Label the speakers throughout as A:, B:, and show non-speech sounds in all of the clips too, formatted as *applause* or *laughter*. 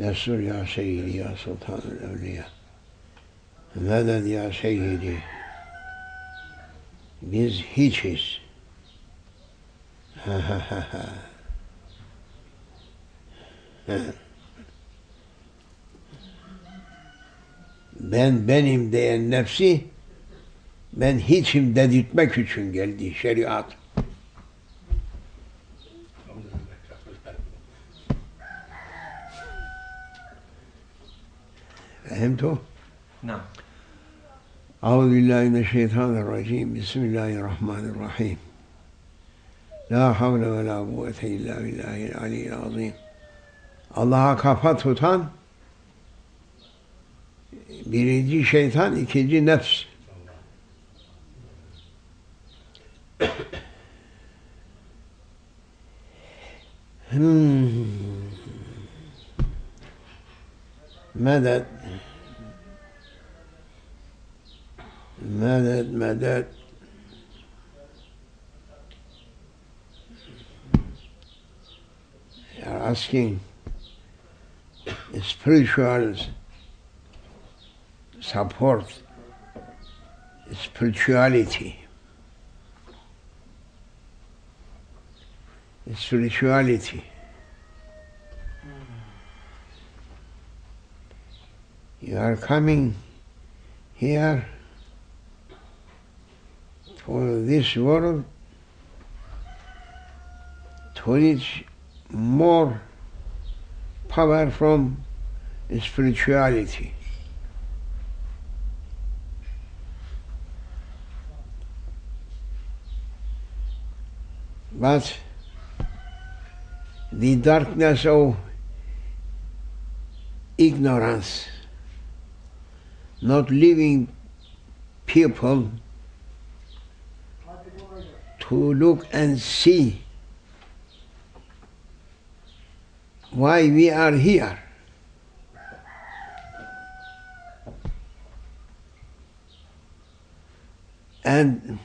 A: Destur ya seyyidi ya sultanul evliya. Meded ya seyyidi. Biz hiçiz. Ha ha ha ha. ben benim diyen nefsi ben hiçim dedirtmek için geldi şeriat. Fehemtu? Nam. Euzu billahi mineşşeytanirracim. Bismillahirrahmanirrahim. La havle ve la kuvvete illa billahil aliyyil azim. Allah'a kafa tutan birinci şeytan, ikinci nefs. Hmm. Medet. Medet, medet. are asking spiritual support, spirituality. Spirituality. You are coming here to this world to reach more power from spirituality. But the darkness of ignorance, not leaving people to look and see why we are here. And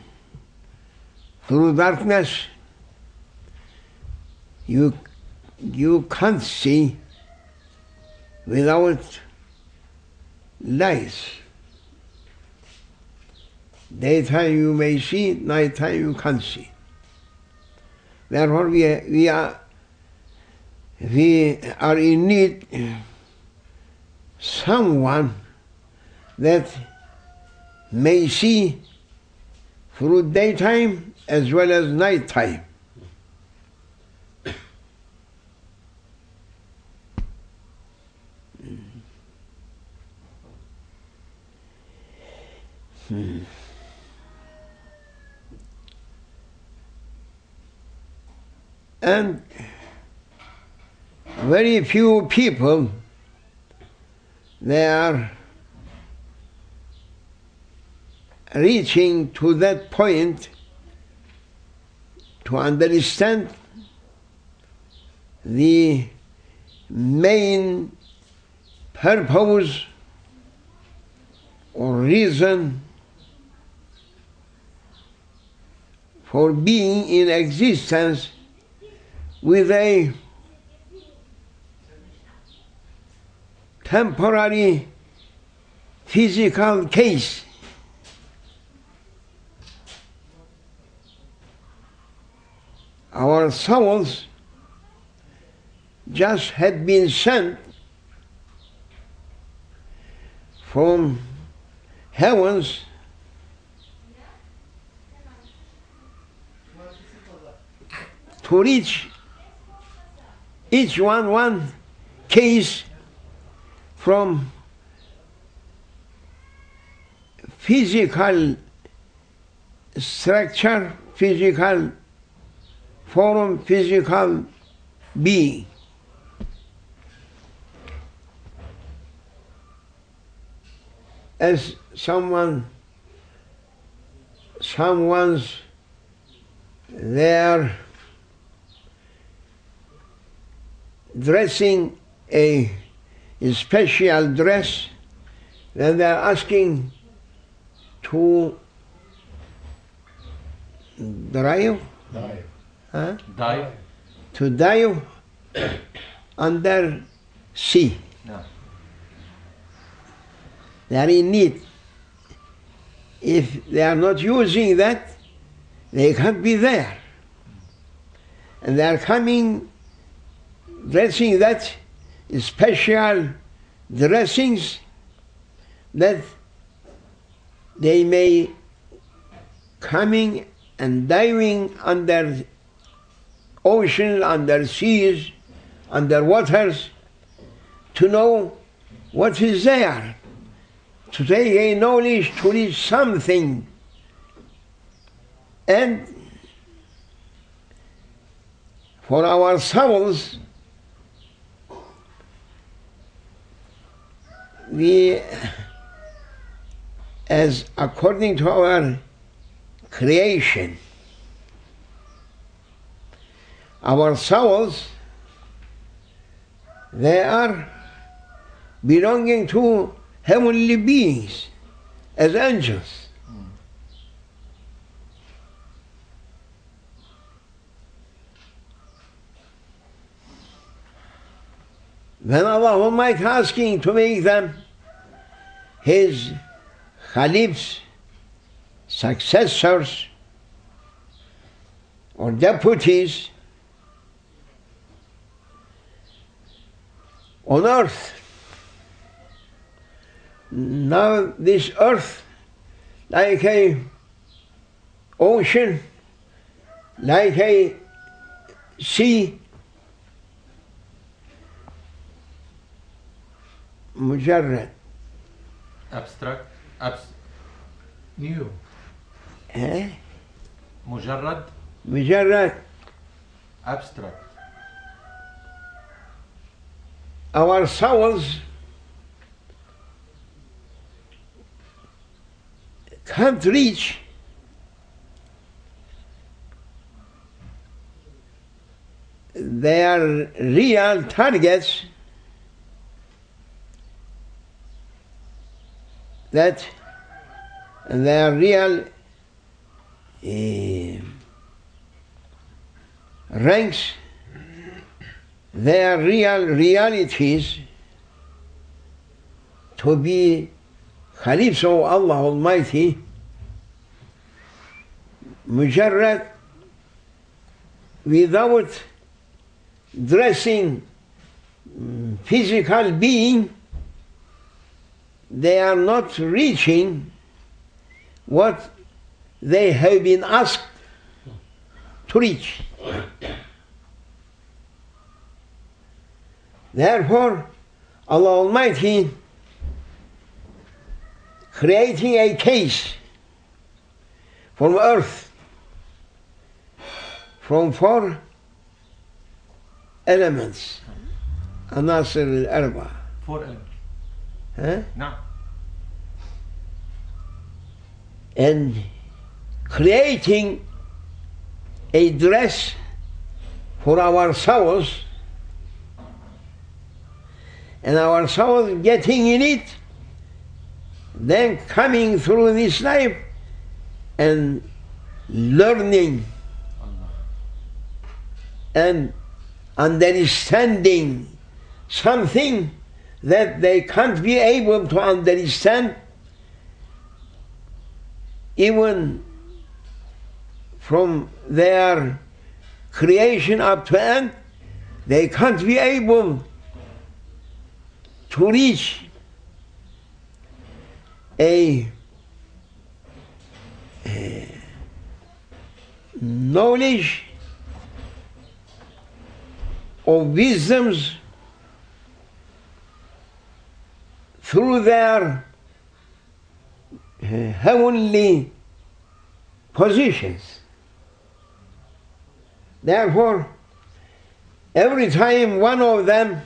A: through darkness, you, you can't see without lights. Daytime you may see, nighttime you can't see. Therefore we, we are we are in need someone that may see through daytime as well as nighttime. Hmm. And very few people they are reaching to that point to understand the main purpose or reason for being in existence with a temporary physical case. Our souls just had been sent from heavens to reach each one one case from physical structure, physical form, physical being. As someone, someone's there dressing a, a special dress, then they are asking to drive,
B: dive.
A: Huh?
C: dive.
A: to dive under sea.
C: No.
A: They are in need. If they are not using that, they can't be there. And they are coming dressing that special dressings that they may coming and diving under ocean, under seas, under waters to know what is there. To take a knowledge to reach something. And for our souls we as according to our creation our souls they are belonging to heavenly beings as angels. When Allah oh Almighty asking to make them His Khalifs, successors, or deputies on earth, now this earth like a ocean like a sea مجرد
C: abstract abs
B: New.
A: ها؟
C: مجرد
A: مجرد
C: abstract
A: our souls can't reach their real targets that their real uh, ranks, their real realities to be Khalifs of Allah Almighty, Mujarrat, without dressing mm, physical being they are not reaching what they have been asked to reach. Therefore, Allah Almighty creating a case from earth, from four elements. Anasir al-Arba.
C: Four elements.
A: Huh?
C: No.
A: And creating a dress for our souls and our souls getting in it then coming through this life and learning and understanding something that they can't be able to understand even from their creation up to end they can't be able to reach a, a knowledge of wisdoms through their heavenly positions. Therefore, every time one of them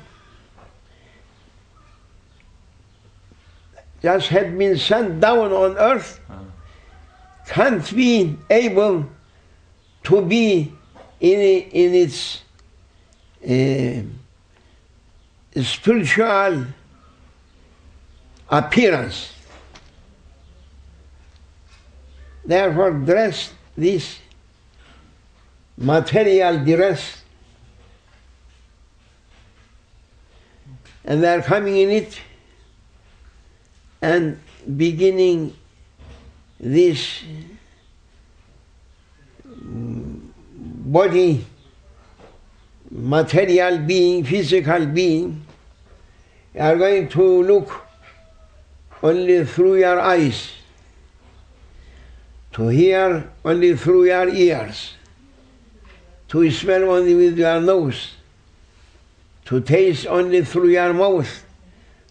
A: just had been sent down on earth,
C: Ah.
A: can't be able to be in, in its uh, spiritual appearance. Therefore dress this material dress. And they are coming in it and beginning this mm, body, material being, physical being, are going to look only through your eyes, to hear only through your ears, to smell only with your nose, to taste only through your mouth,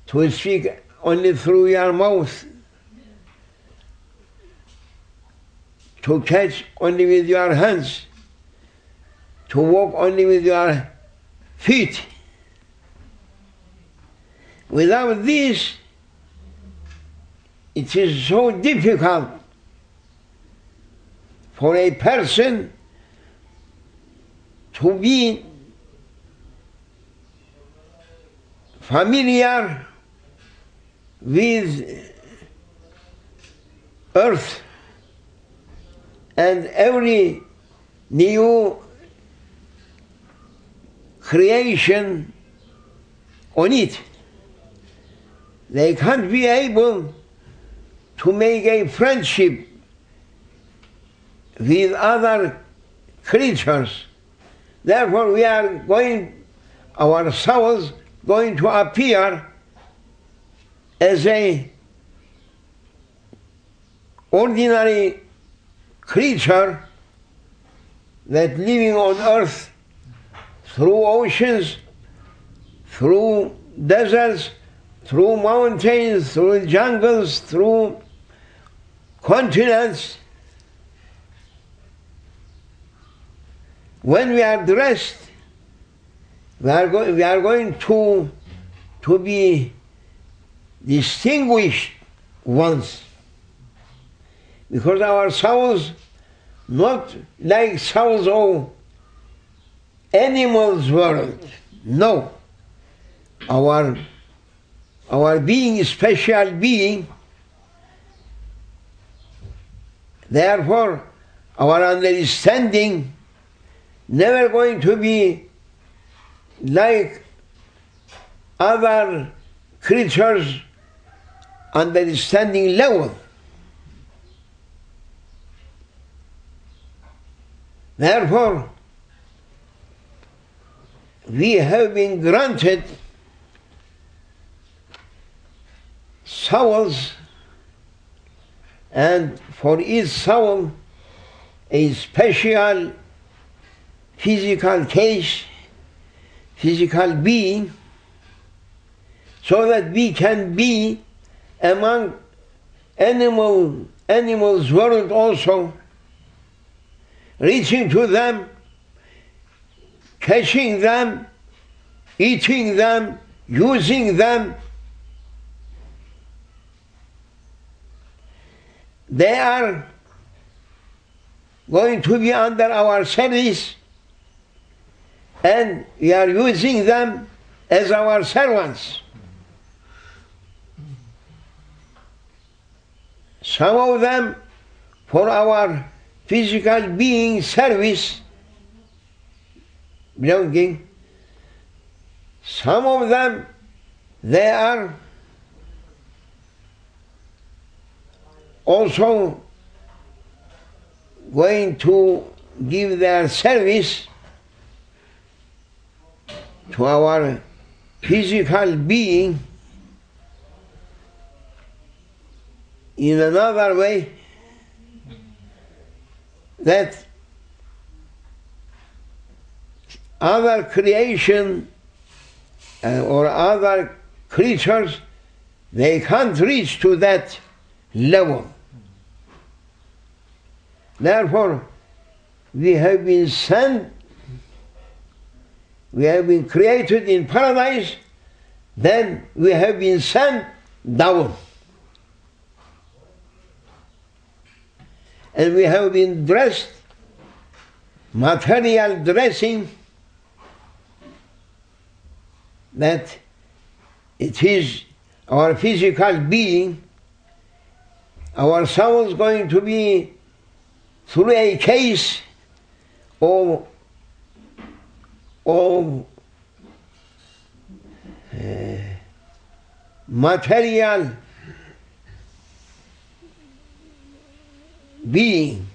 A: to speak only through your mouth, to catch only with your hands, to walk only with your feet. Without this, it is so difficult for a person to be familiar with earth and every new creation on it. They can't be able to make a friendship with other creatures. Therefore, we are going, our souls going to appear as a ordinary creature that living on earth through oceans, through deserts, through mountains, through jungles, through continents. When we are dressed, we are, go- we are going to, to be distinguished ones. Because our souls, not like souls of animals world. No. Our our being is special being. Therefore, our understanding never going to be like other creatures understanding level. Therefore, we have been granted souls, and for each soul, a special physical case, physical being, so that we can be among animal animals world also, reaching to them catching them, eating them, using them. They are going to be under our service and we are using them as our servants. Some of them for our physical being service belonging. Some of them, they are also going to give their service to our physical being in another way that other creation uh, or other creatures, they can't reach to that level. Therefore, we have been sent, we have been created in paradise, then we have been sent down. And we have been dressed, material dressing, that it is our physical being, our soul is going to be through a case of, of uh, material being.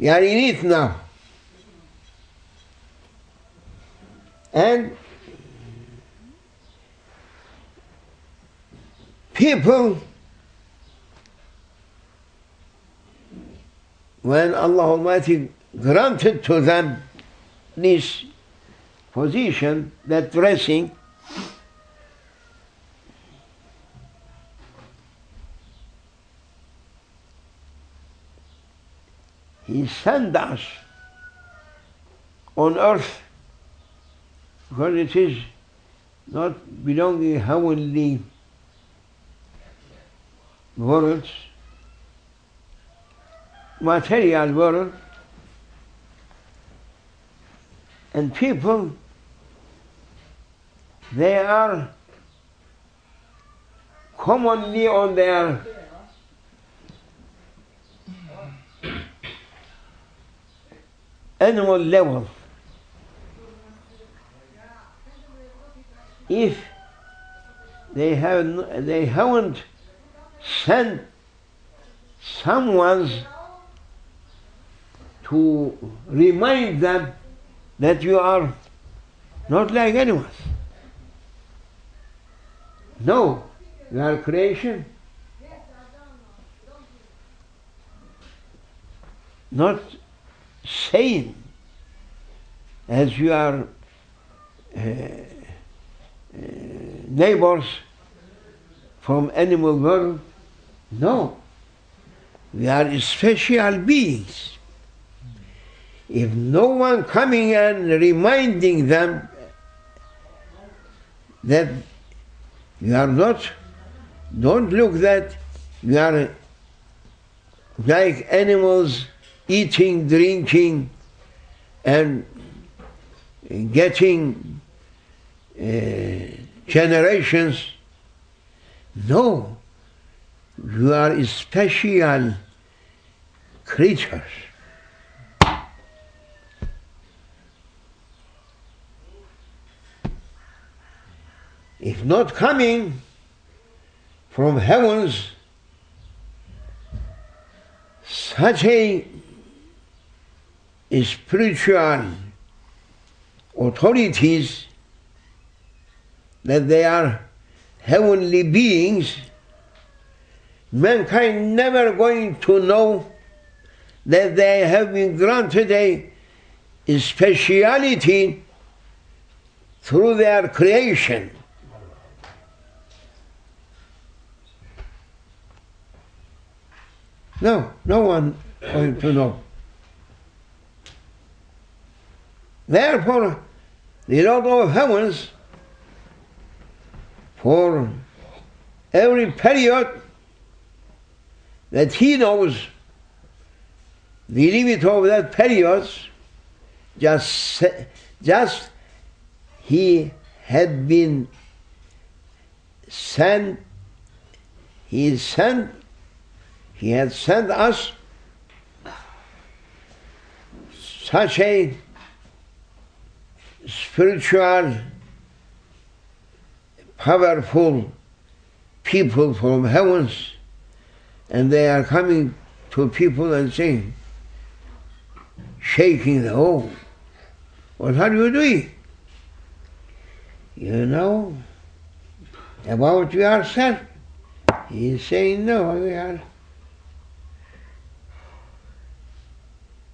A: Are in it now. And people, when Allah Almighty granted to them this position, that dressing, He sent us on earth because it is not belonging heavenly worlds, material world, and people, they are commonly on their animal level. If they have they haven't sent someone to remind them that you are not like animals. No, you are creation. Not sane as you are uh, uh, neighbors from animal world. No, we are special beings. If no one coming and reminding them that you are not, don't look that you are like animals eating, drinking, and getting uh, generations. No, you are special creatures. If not coming from heavens, such a spiritual authorities that they are heavenly beings, mankind never going to know that they have been granted a speciality through their creation. No, no one going to know. Therefore, the Lord of heavens, for every period that He knows the limit of that period, just, just He had been sent, He sent, He had sent us such a spiritual, powerful people from heavens, and they are coming to people and saying, shaking the oh, what are you doing? You know about yourself. He is saying, no, we are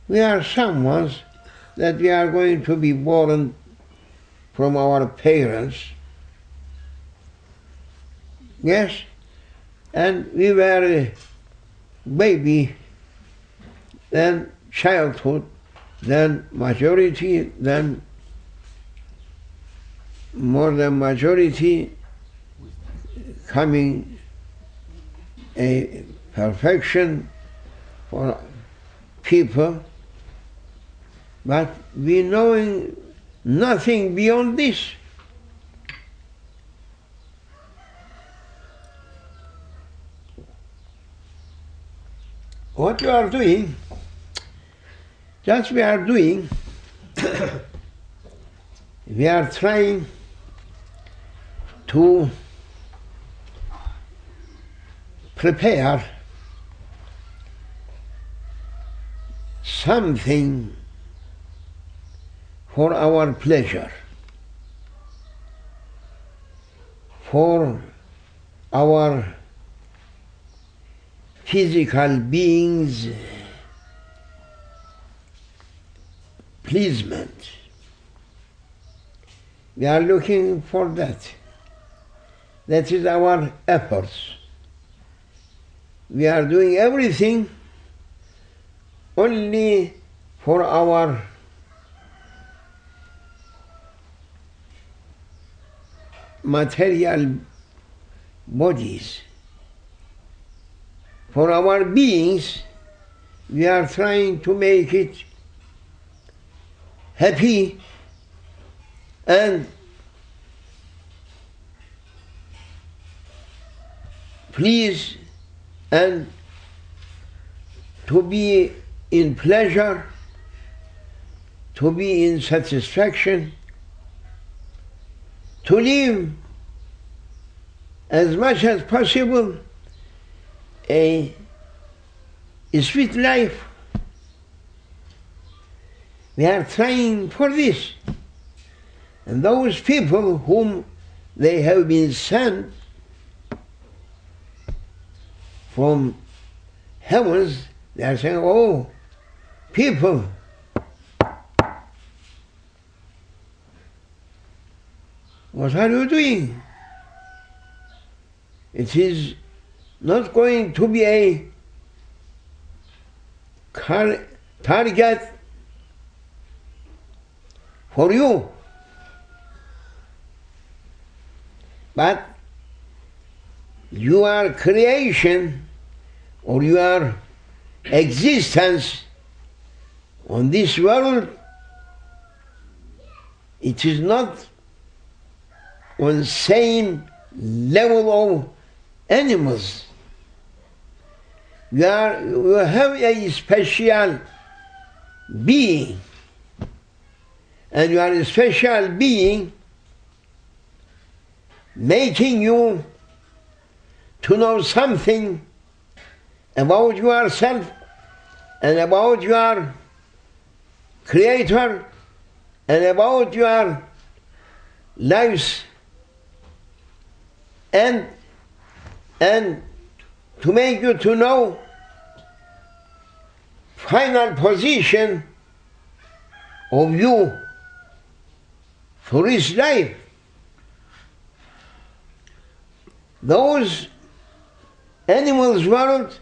A: we are someone that we are going to be born from our parents. Yes, and we were a baby, then childhood, then majority, then more than majority, coming a perfection for people, but we knowing nothing beyond this. what we are doing, just we are doing, *coughs* we are trying to prepare something for our pleasure, for our physical beings' pleasement. We are looking for that. That is our efforts. We are doing everything only for our material bodies. For our beings, we are trying to make it happy and please and to be in pleasure, to be in satisfaction, to live as much as possible a, a sweet life. We are trying for this. And those people whom they have been sent from heavens, they are saying, Oh, people, what are you doing? It is not going to be a target for you. But you your creation or your existence on this world, it is not on same level of animals. You, are, you have a special being, and you are a special being making you to know something about yourself and about your creator and about your lives and and to make you to know final position of you for his life. Those animals world,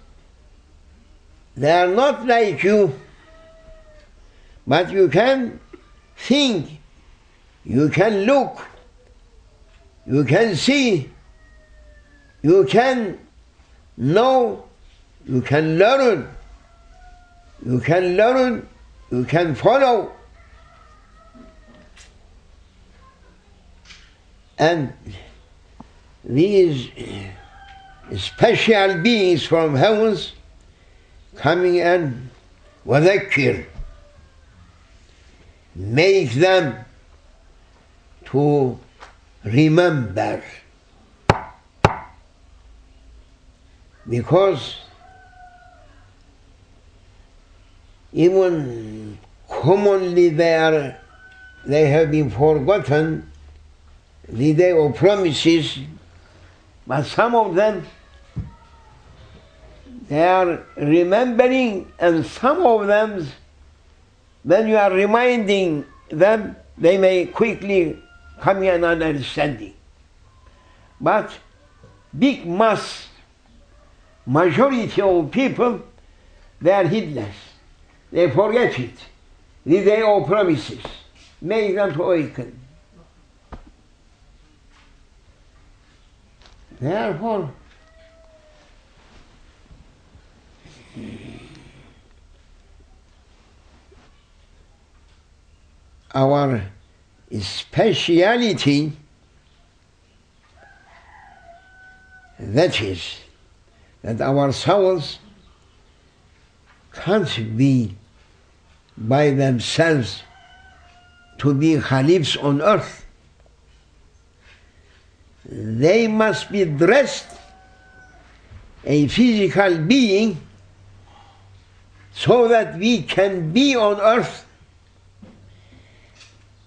A: they are not like you, but you can think, you can look, you can see, you can know, you can learn, you can learn, you can follow. And these special beings from heavens coming and وذكر make them to remember because even commonly they are they have been forgotten the day of promises but some of them they are remembering and some of them when you are reminding them they may quickly come in an understanding but big mass majority of people, they are heedless. They forget it. The day of promises. Make them to awaken. Therefore, our speciality that is that our souls can't be by themselves to be Khalifs on earth. They must be dressed a physical being so that we can be on earth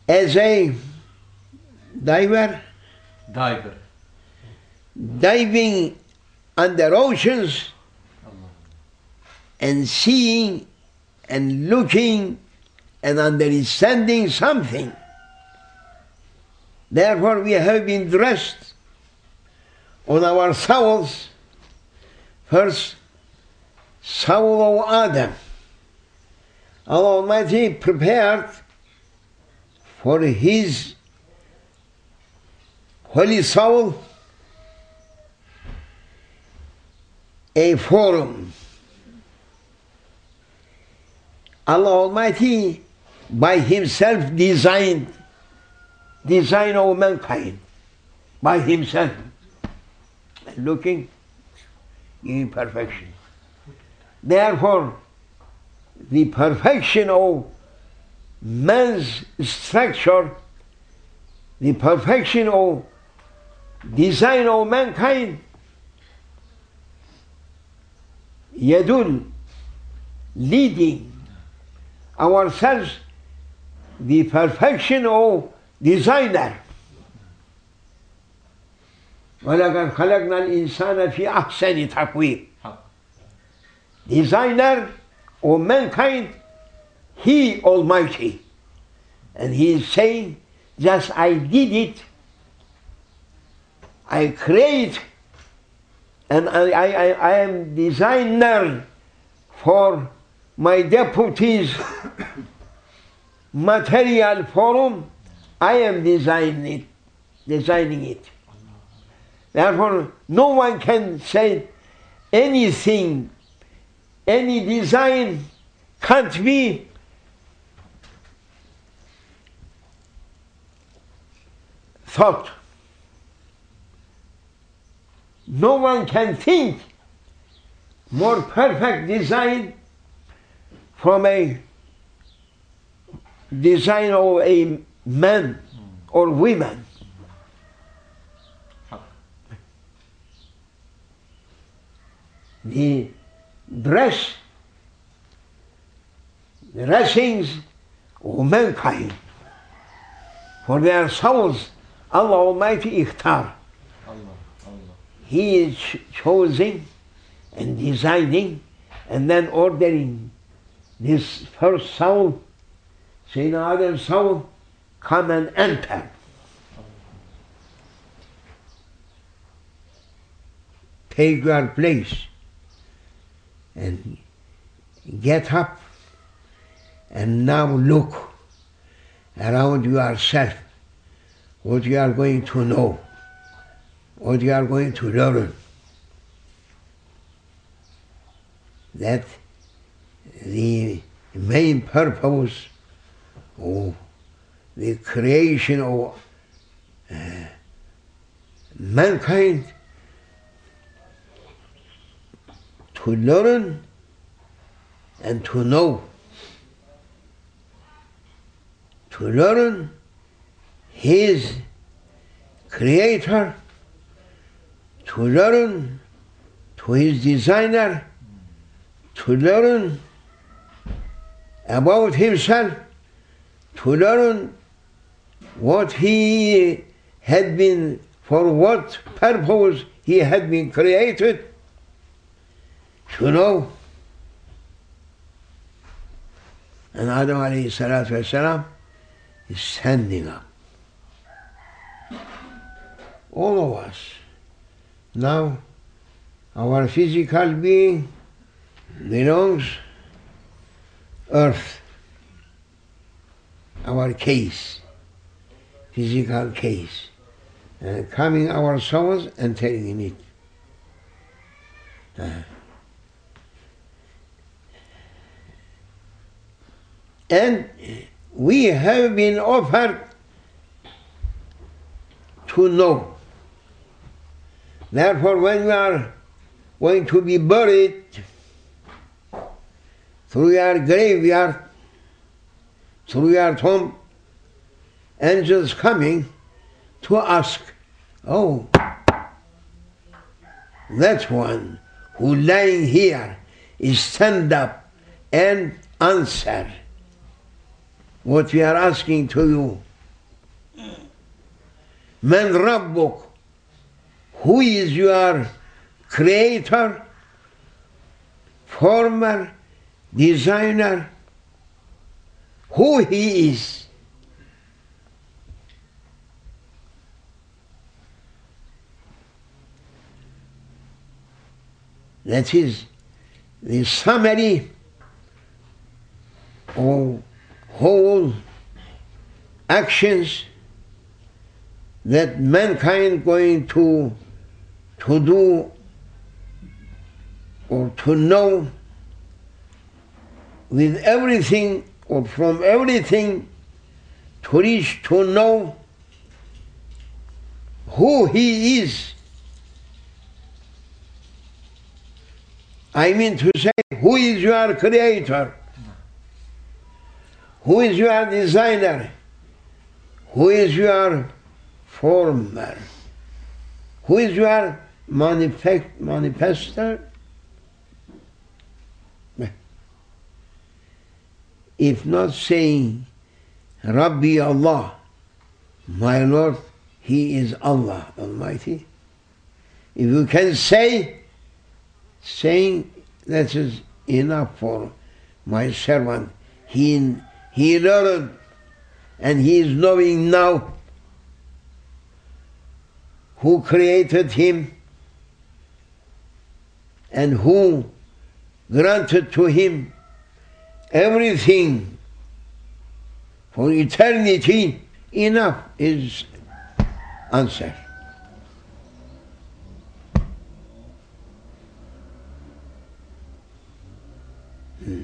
A: as a diver
C: Diver.
A: diving under oceans and seeing and looking and understanding something. Therefore, we have been dressed on our souls. First, soul of Adam. Allah Almighty prepared for His holy soul a forum. Allah Almighty by Himself designed design of mankind by Himself. Looking in perfection. Therefore, the perfection of man's structure, the perfection of design of mankind, يدل leading ourselves the perfection of designer ولقد خلقنا الإنسان في أحسن تقويم
C: حق.
A: designer of mankind he almighty and he is saying just I did it I create and I, I, I, am designer for my deputies material forum. I am designing it designing it. Therefore no one can say anything. Any design can't be thought no one can think more perfect design from a design of a man or woman.
C: حق.
A: The dress, dressings of mankind for their souls, Allah Almighty ikhtar. He is choosing and designing and then ordering this first soul, Sayyidina Adam's soul, come and enter. Take your place and get up and now look around yourself what you are going to know what you are going to learn. That the main purpose of the creation of uh, mankind to learn and to know. To learn his creator to learn to his designer, to learn about himself, to learn what he had been, for what purpose he had been created, to know. And Adam alayhi salatu wasalam is standing up. All of us. Now, our physical being belongs earth, our case, physical case, and coming our souls entering in it. Uh, and we have been offered to know. Therefore, when we are going to be buried, through your graveyard, through your tomb, angels coming to ask, oh, that one who lying here is stand up and answer what we are asking to you. Man Rabbuk, who is your creator, former, designer, who he is. That is the summary of whole actions that mankind going to to do or to know with everything or from everything to reach to know who he is. I mean to say, who is your creator? Who is your designer? Who is your former? Who is your manifest, manifester? If not saying, Rabbi Allah, my Lord, He is Allah Almighty. If you can say, saying that is enough for my servant. He, he learned and he is knowing now who created him and who granted to him everything for eternity, enough is answer. Hmm.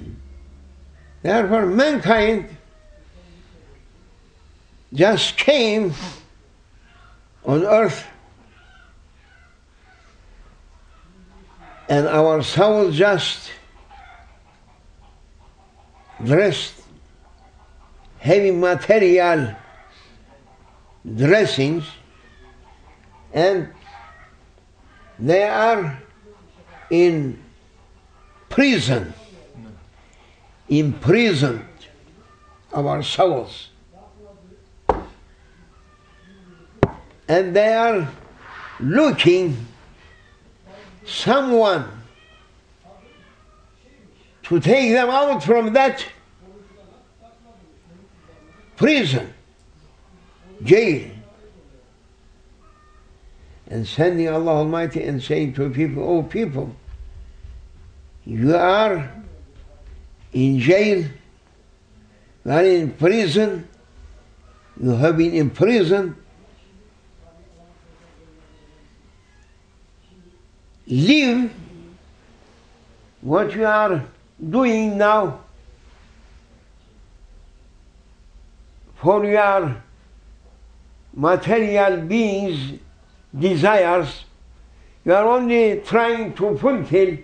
A: Therefore, mankind just came on earth and our soul just dressed heavy material dressings and they are in prison, imprisoned our souls. And they are looking someone to take them out from that prison, jail, and sending Allah Almighty and saying to people, Oh people, you are in jail, you are in prison, you have been in leave what you are doing now for your material beings' desires. You are only trying to fulfill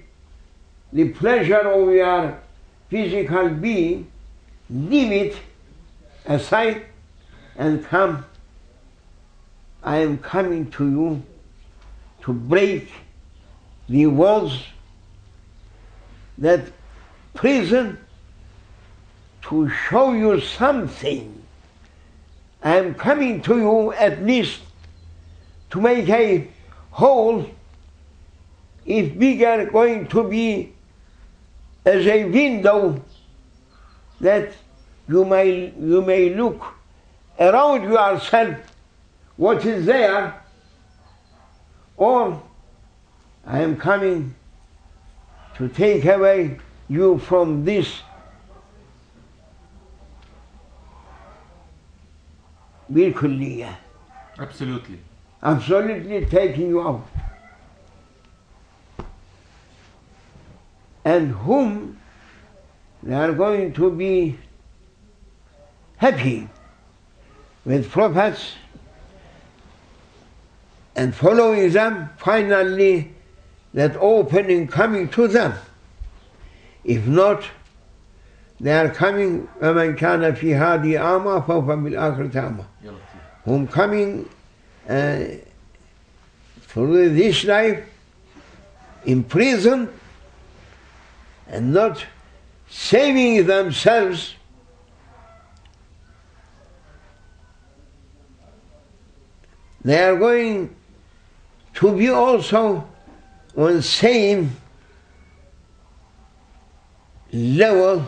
A: the pleasure of your physical being. Leave it aside and come. I am coming to you to break the walls that prison to show you something. I am coming to you at least to make a hole, if bigger, going to be as a window that you may, you may look around yourself what is there, or I am coming to take away you from this بالكلية
C: Absolutely.
A: absolutely taking you out. And whom they are going to be happy with prophets and following them, finally that opening coming to them. If not, they are coming ومن كان في هذه أعمى فهو بالآخرة أعمى
C: Ya Latif.
A: whom coming uh, through this life in prison and not saving themselves they are going to be also on same level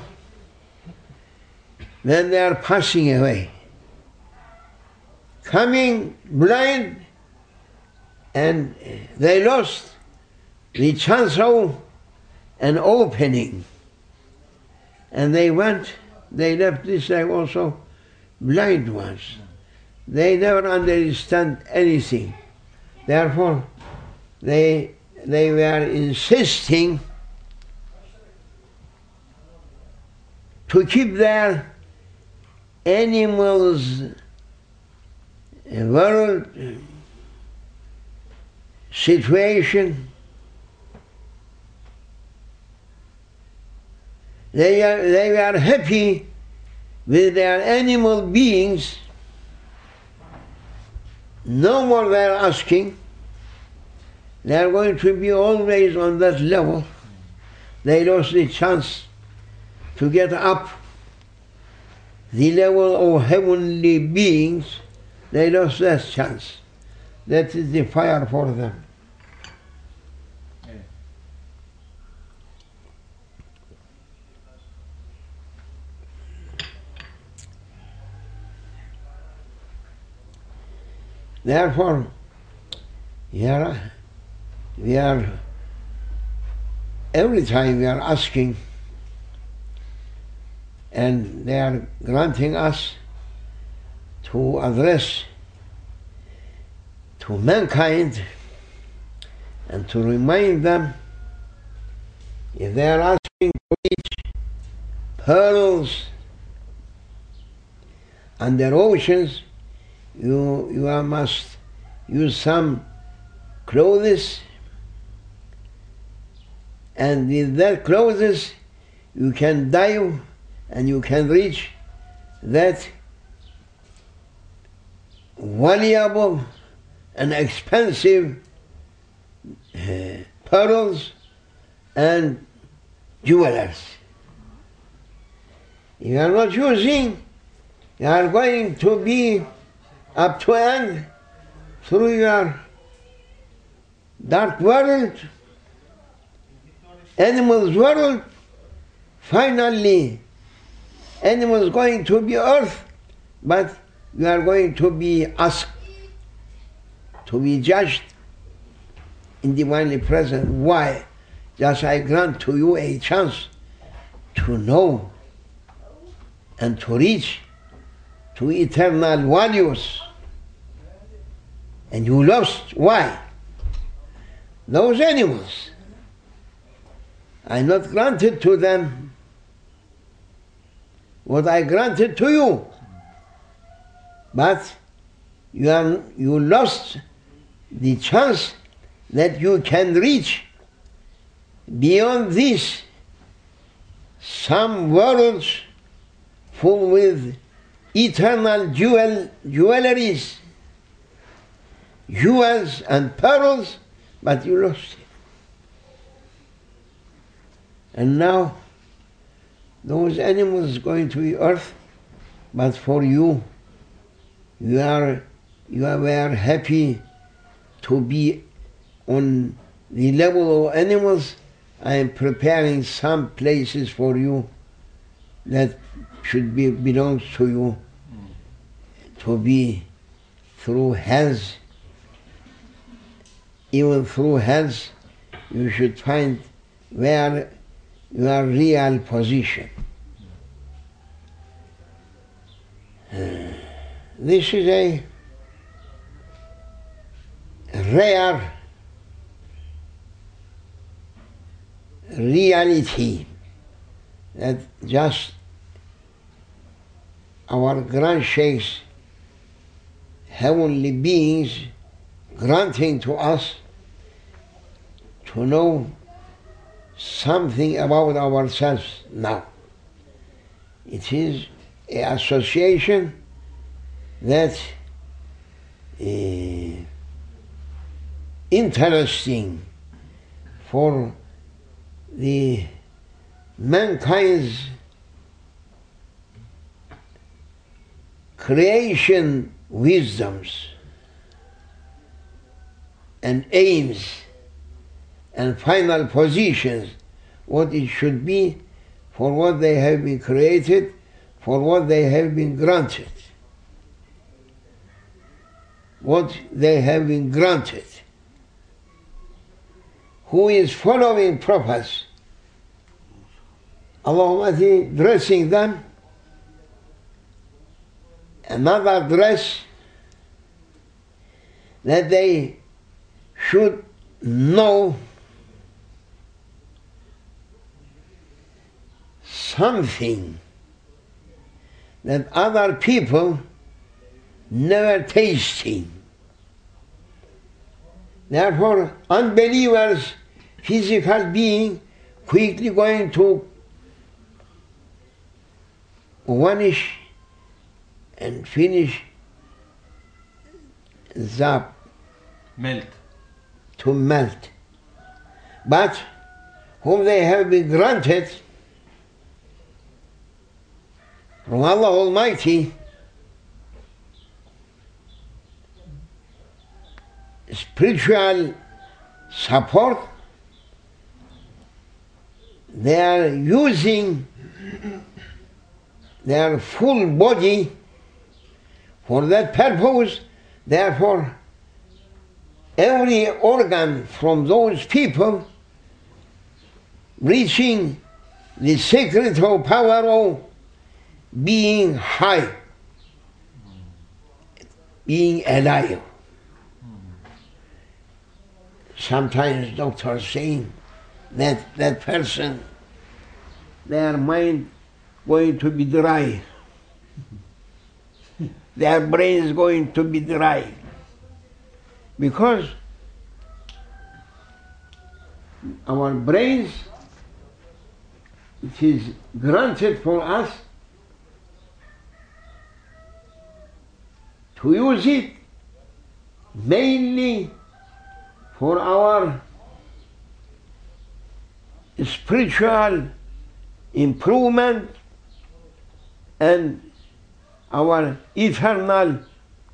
A: then they are passing away coming blind and they lost the chance of an opening. And they went, they left this life also blind ones. They never understand anything. Therefore, they, they were insisting to keep their animals world situation. They are, they are happy with their animal beings. No more they are asking. They are going to be always on that level. They lost the chance to get up the level of heavenly beings. They lost that chance. That is the fire for them. Therefore, we are, we are every time we are asking, and they are granting us to address to mankind and to remind them if they are asking to reach pearls and under oceans, you, you must use some clothes and with that clothes you can dive and you can reach that valuable and expensive uh, pearls and jewelers. You are not using, you are going to be up to end through your dark world, animals world, finally animals going to be earth, but you are going to be asked to be judged in divinely present. Why? Just I grant to you a chance to know and to reach to eternal values. And you lost. Why? Those animals. I not granted to them what I granted to you. But you, are, you lost the chance that you can reach beyond this some worlds full with eternal jewel, jewelries, jewels and pearls, but you lost it. And now those animals going to the earth, but for you, you are you are happy to be on the level of animals. I am preparing some places for you that should be belongs to you to be through hands. Even through hands, you should find where your real position. Hmm. This is a rare reality that just our grand sheikhs, heavenly beings, granting to us to know something about ourselves now. It is an association that uh, interesting for the mankind's creation wisdoms and aims and final positions, what it should be for what they have been created, for what they have been granted. What they have been granted. Who is following prophets, Allah Almighty dressing them, another dress that they should know something that other people never tasting. Therefore, unbelievers, physical being, quickly going to vanish and finish zap
C: Melt.
A: to melt. But whom they have been granted from Allah Almighty spiritual support, they are using their full body for that purpose. Therefore, every organ from those people reaching the secret of power of being high, being alive. Sometimes doctors saying that that person, their mind going to be dry, their brain is going to be dry, because our brains, it is granted for us to use it mainly for our spiritual improvement and our eternal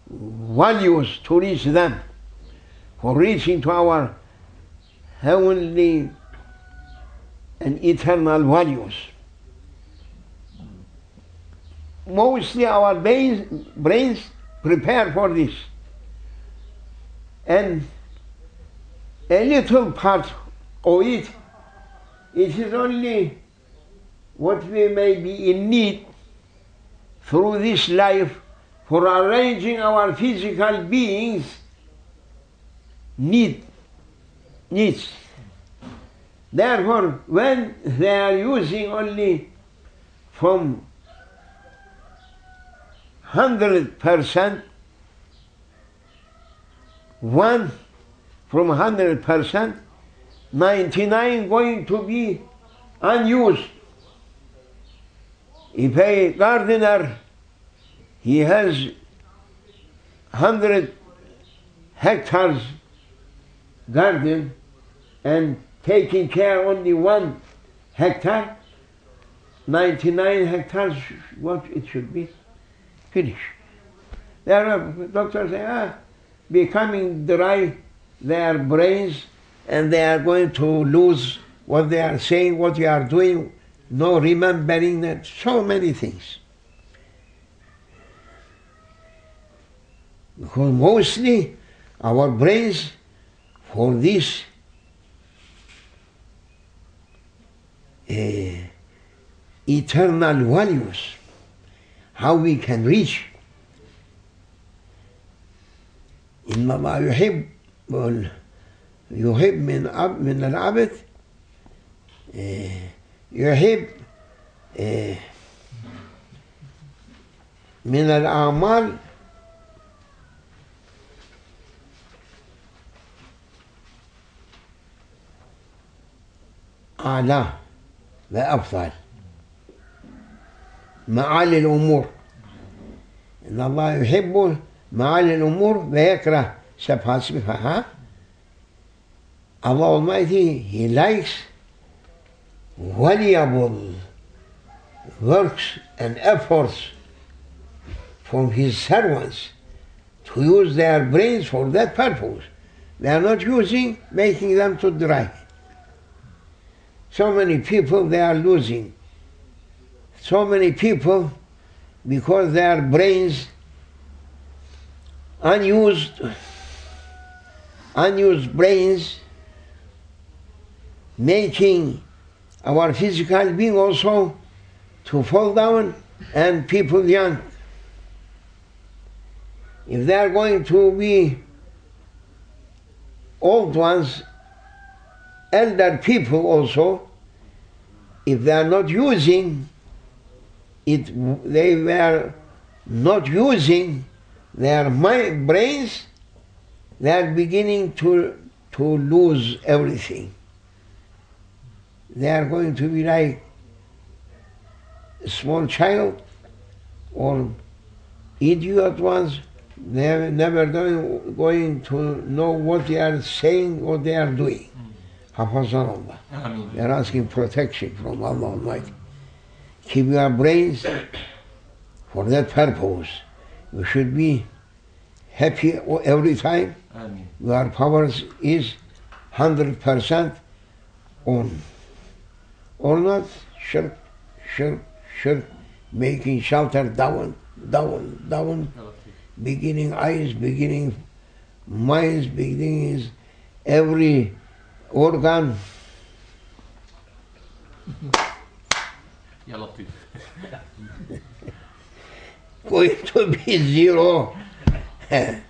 A: values to reach them, for reaching to our heavenly and eternal values. Mostly our brains, brains prepare for this. And a little part of it, it is only what we may be in need through this life for arranging our physical beings need needs. Therefore, when they are using only from hundred percent, one from hundred percent, ninety-nine going to be unused. If a gardener he has hundred hectares garden and taking care only one hectare, 99 hectares, what it should be, finish. There are doctors say, ah, becoming dry their brains and they are going to lose what they are saying, what they are doing, no remembering that, so many things. Because mostly our brains for this uh, eternal values, how we can reach. إنما الله يحب يحب من أب من العبد يحب من الأعمال. أعلى وأفضل. معالي الأمور إن الله يحب معالي الأمور ويكره سفاسفها Allah Almighty, He likes valuable works and efforts from His servants to use their brains for that purpose. They are not using, making them to dry. So many people they are losing. So many people because their brains unused unused brains making our physical being also to fall down and people young. If they are going to be old ones, elder people also, if they are not using it, they were not using their mind, brains, they are beginning to, to lose everything. They are going to be like a small child or idiot ones. They are never going, going to know what they are saying, what they are doing. Hmm. Hafazanallah.
C: Amin.
A: We are asking protection from Allah Almighty. Keep your brains for that purpose. You should be happy every time.
C: Amin.
A: Your powers is 100% on. Or not, shirk, shirk, shirk, making shelter down, down, down, beginning eyes, beginning minds, beginning is every organ. *laughs*
C: Ya Latif.
A: going to *laughs* be zero. *laughs*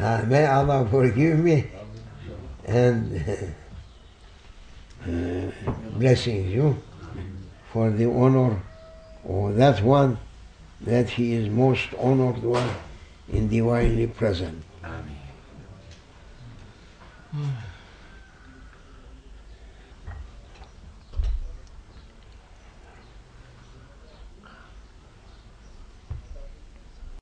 A: Ah, may Allah forgive me and uh, blessing you for the honor of that one that he is most honored one in divinely present.
C: Amin.